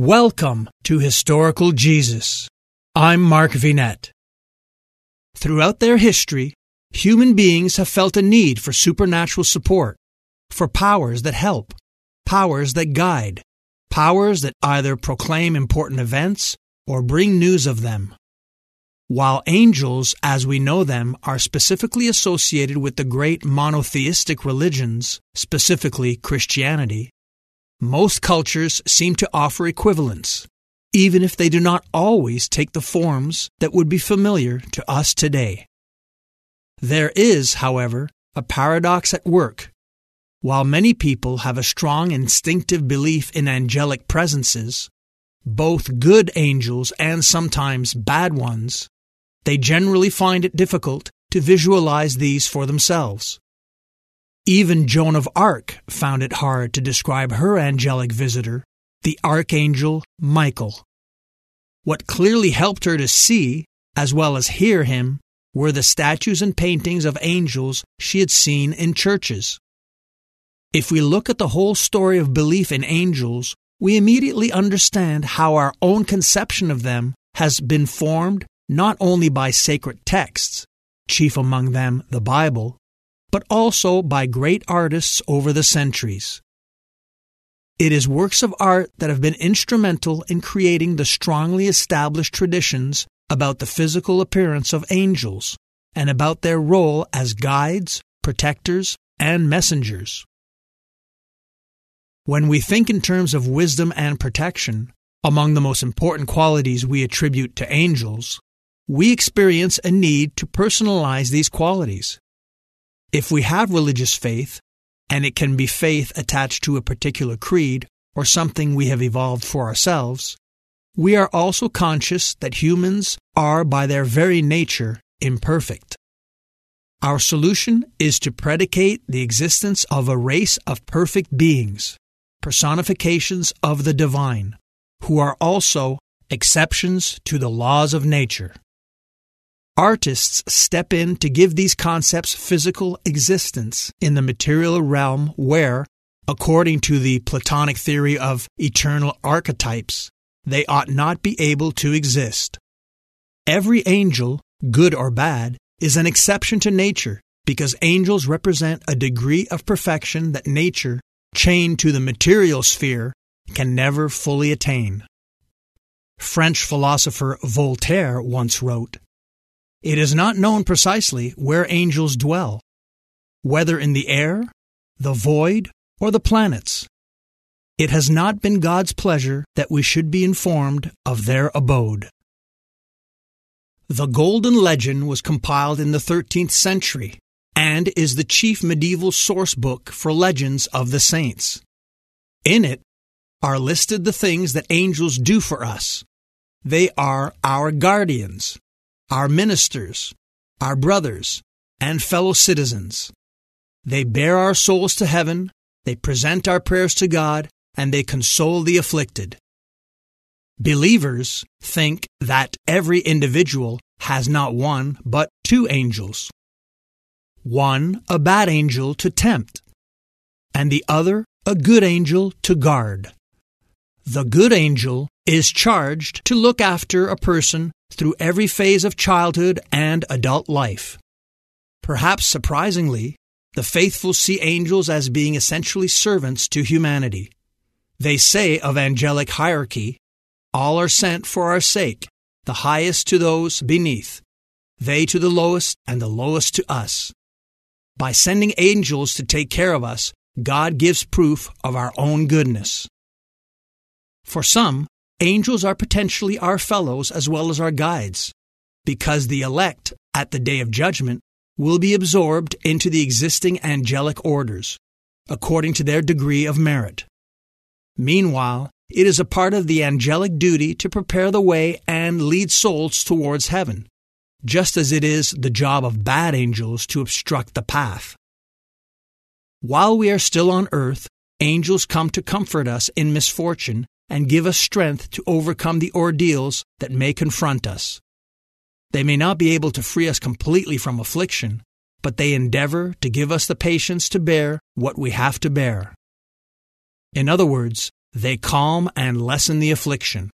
Welcome to Historical Jesus. I'm Mark Vinet. Throughout their history, human beings have felt a need for supernatural support, for powers that help, powers that guide, powers that either proclaim important events or bring news of them. While angels, as we know them, are specifically associated with the great monotheistic religions, specifically Christianity, most cultures seem to offer equivalents, even if they do not always take the forms that would be familiar to us today. There is, however, a paradox at work. While many people have a strong instinctive belief in angelic presences, both good angels and sometimes bad ones, they generally find it difficult to visualize these for themselves. Even Joan of Arc found it hard to describe her angelic visitor, the Archangel Michael. What clearly helped her to see, as well as hear him, were the statues and paintings of angels she had seen in churches. If we look at the whole story of belief in angels, we immediately understand how our own conception of them has been formed not only by sacred texts, chief among them the Bible, but also by great artists over the centuries. It is works of art that have been instrumental in creating the strongly established traditions about the physical appearance of angels and about their role as guides, protectors, and messengers. When we think in terms of wisdom and protection, among the most important qualities we attribute to angels, we experience a need to personalize these qualities. If we have religious faith, and it can be faith attached to a particular creed or something we have evolved for ourselves, we are also conscious that humans are by their very nature imperfect. Our solution is to predicate the existence of a race of perfect beings, personifications of the divine, who are also exceptions to the laws of nature. Artists step in to give these concepts physical existence in the material realm where, according to the Platonic theory of eternal archetypes, they ought not be able to exist. Every angel, good or bad, is an exception to nature because angels represent a degree of perfection that nature, chained to the material sphere, can never fully attain. French philosopher Voltaire once wrote, it is not known precisely where angels dwell, whether in the air, the void, or the planets. It has not been God's pleasure that we should be informed of their abode. The Golden Legend was compiled in the 13th century and is the chief medieval source book for legends of the saints. In it are listed the things that angels do for us. They are our guardians, our ministers, our brothers, and fellow citizens. They bear our souls to heaven, they present our prayers to God, and they console the afflicted. Believers think that every individual has not one, but two angels. One, a bad angel to tempt, and the other, a good angel to guard. The good angel is charged to look after a person through every phase of childhood and adult life. Perhaps surprisingly, the faithful see angels as being essentially servants to humanity. They say of angelic hierarchy, all are sent for our sake, the highest to those beneath, they to the lowest, and the lowest to us. By sending angels to take care of us, God gives proof of our own goodness. For some, angels are potentially our fellows as well as our guides, because the elect, at the day of judgment, will be absorbed into the existing angelic orders, according to their degree of merit. Meanwhile, it is a part of the angelic duty to prepare the way and lead souls towards heaven, just as it is the job of bad angels to obstruct the path. While we are still on earth, angels come to comfort us in misfortune and give us strength to overcome the ordeals that may confront us. They may not be able to free us completely from affliction, but they endeavor to give us the patience to bear what we have to bear. In other words, They calm and lessen the affliction.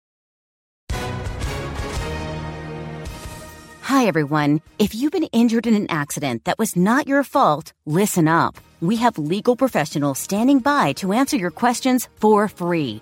Hi, everyone. If you've been injured in an accident that was not your fault, listen up. We have legal professionals standing by to answer your questions for free.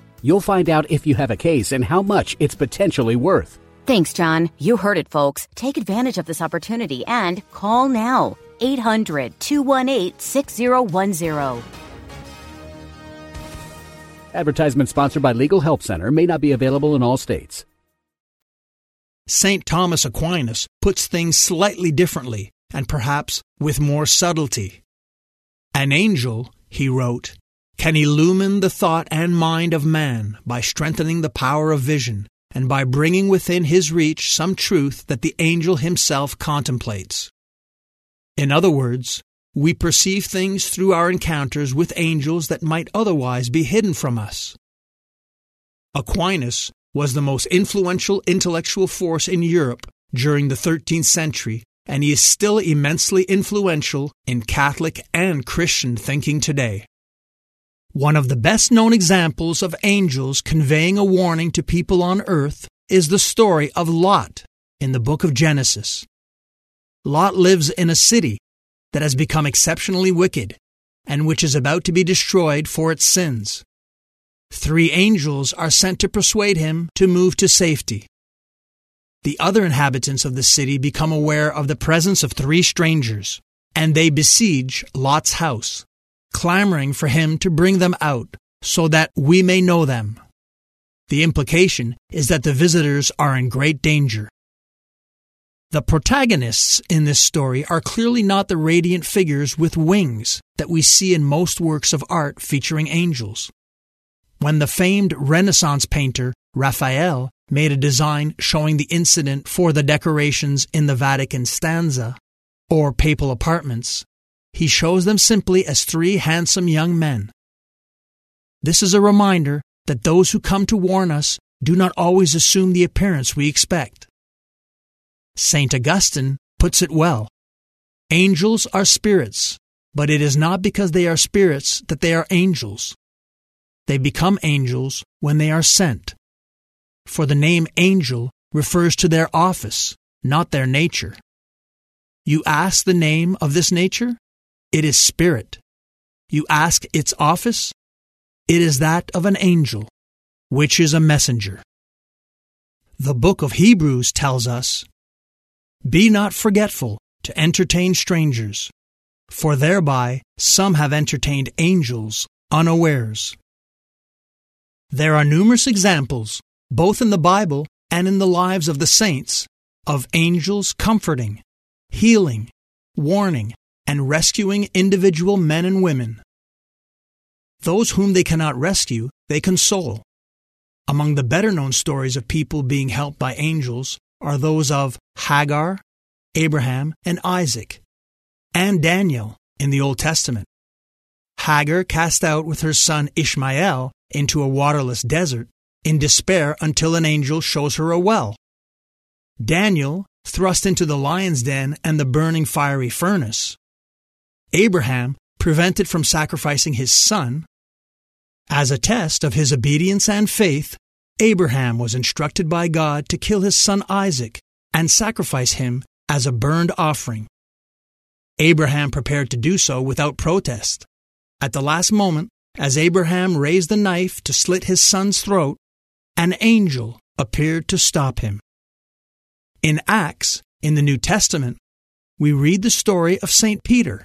You'll find out if you have a case and how much it's potentially worth. Thanks, John. You heard it, folks. Take advantage of this opportunity and call now. 800 218 6010. Advertisement sponsored by Legal Help Center may not be available in all states. St. Thomas Aquinas puts things slightly differently and perhaps with more subtlety. An angel, he wrote, can illumine the thought and mind of man by strengthening the power of vision and by bringing within his reach some truth that the angel himself contemplates. In other words, we perceive things through our encounters with angels that might otherwise be hidden from us. Aquinas was the most influential intellectual force in Europe during the 13th century, and he is still immensely influential in Catholic and Christian thinking today. One of the best known examples of angels conveying a warning to people on earth is the story of Lot in the book of Genesis. Lot lives in a city that has become exceptionally wicked and which is about to be destroyed for its sins. Three angels are sent to persuade him to move to safety. The other inhabitants of the city become aware of the presence of three strangers, and they besiege Lot's house, clamoring for him to bring them out so that we may know them. The implication is that the visitors are in great danger. The protagonists in this story are clearly not the radiant figures with wings that we see in most works of art featuring angels. When the famed Renaissance painter Raphael made a design showing the incident for the decorations in the Vatican stanza, or papal apartments, he shows them simply as three handsome young men. This is a reminder that those who come to warn us do not always assume the appearance we expect. St. Augustine puts it well Angels are spirits, but it is not because they are spirits that they are angels. They become angels when they are sent. For the name angel refers to their office, not their nature. You ask the name of this nature? It is spirit. You ask its office? It is that of an angel, which is a messenger. The book of Hebrews tells us be not forgetful to entertain strangers, for thereby some have entertained angels unawares. There are numerous examples, both in the Bible and in the lives of the saints, of angels comforting, healing, warning, and rescuing individual men and women. Those whom they cannot rescue, they console. Among the better known stories of people being helped by angels are those of Hagar, Abraham, and Isaac, and Daniel in the Old Testament. Hagar cast out with her son Ishmael into a waterless desert in despair until an angel shows her a well. Daniel thrust into the lion's den and the burning fiery furnace. Abraham prevented from sacrificing his son. As a test of his obedience and faith, Abraham was instructed by God to kill his son Isaac and sacrifice him as a burned offering. Abraham prepared to do so without protest. At the last moment, as Abraham raised the knife to slit his son's throat, an angel appeared to stop him. In Acts, in the New Testament, we read the story of St. Peter,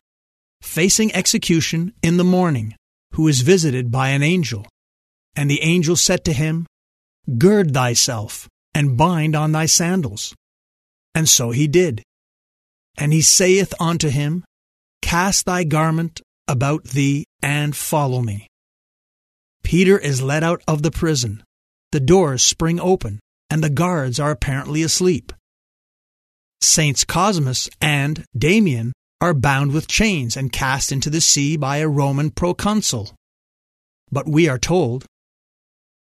facing execution in the morning, who is visited by an angel. And the angel said to him, Gird thyself, and bind on thy sandals. And so he did. And he saith unto him, Cast thy garment about thee, and follow me. Peter is led out of the prison. The doors spring open and the guards are apparently asleep. Saints Cosmas and Damian are bound with chains and cast into the sea by a Roman proconsul. But we are told,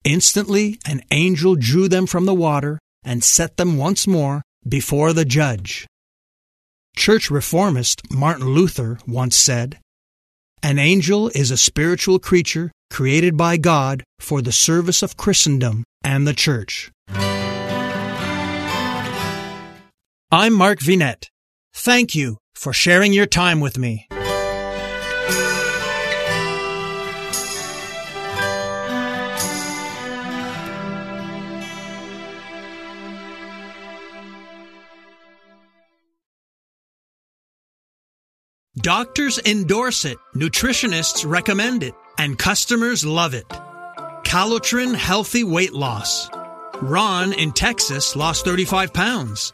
Instantly an angel drew them from the water and set them once more before the judge. Church reformist Martin Luther once said, An angel is a spiritual creature created by God for the service of Christendom and the Church. I'm Mark Vinet. Thank you for sharing your time with me. Doctors endorse it, nutritionists recommend it, and customers love it. Calotren Healthy Weight Loss. Ron in Texas lost 35 pounds.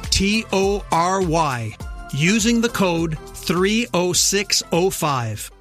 T O R Y, using the code 30605.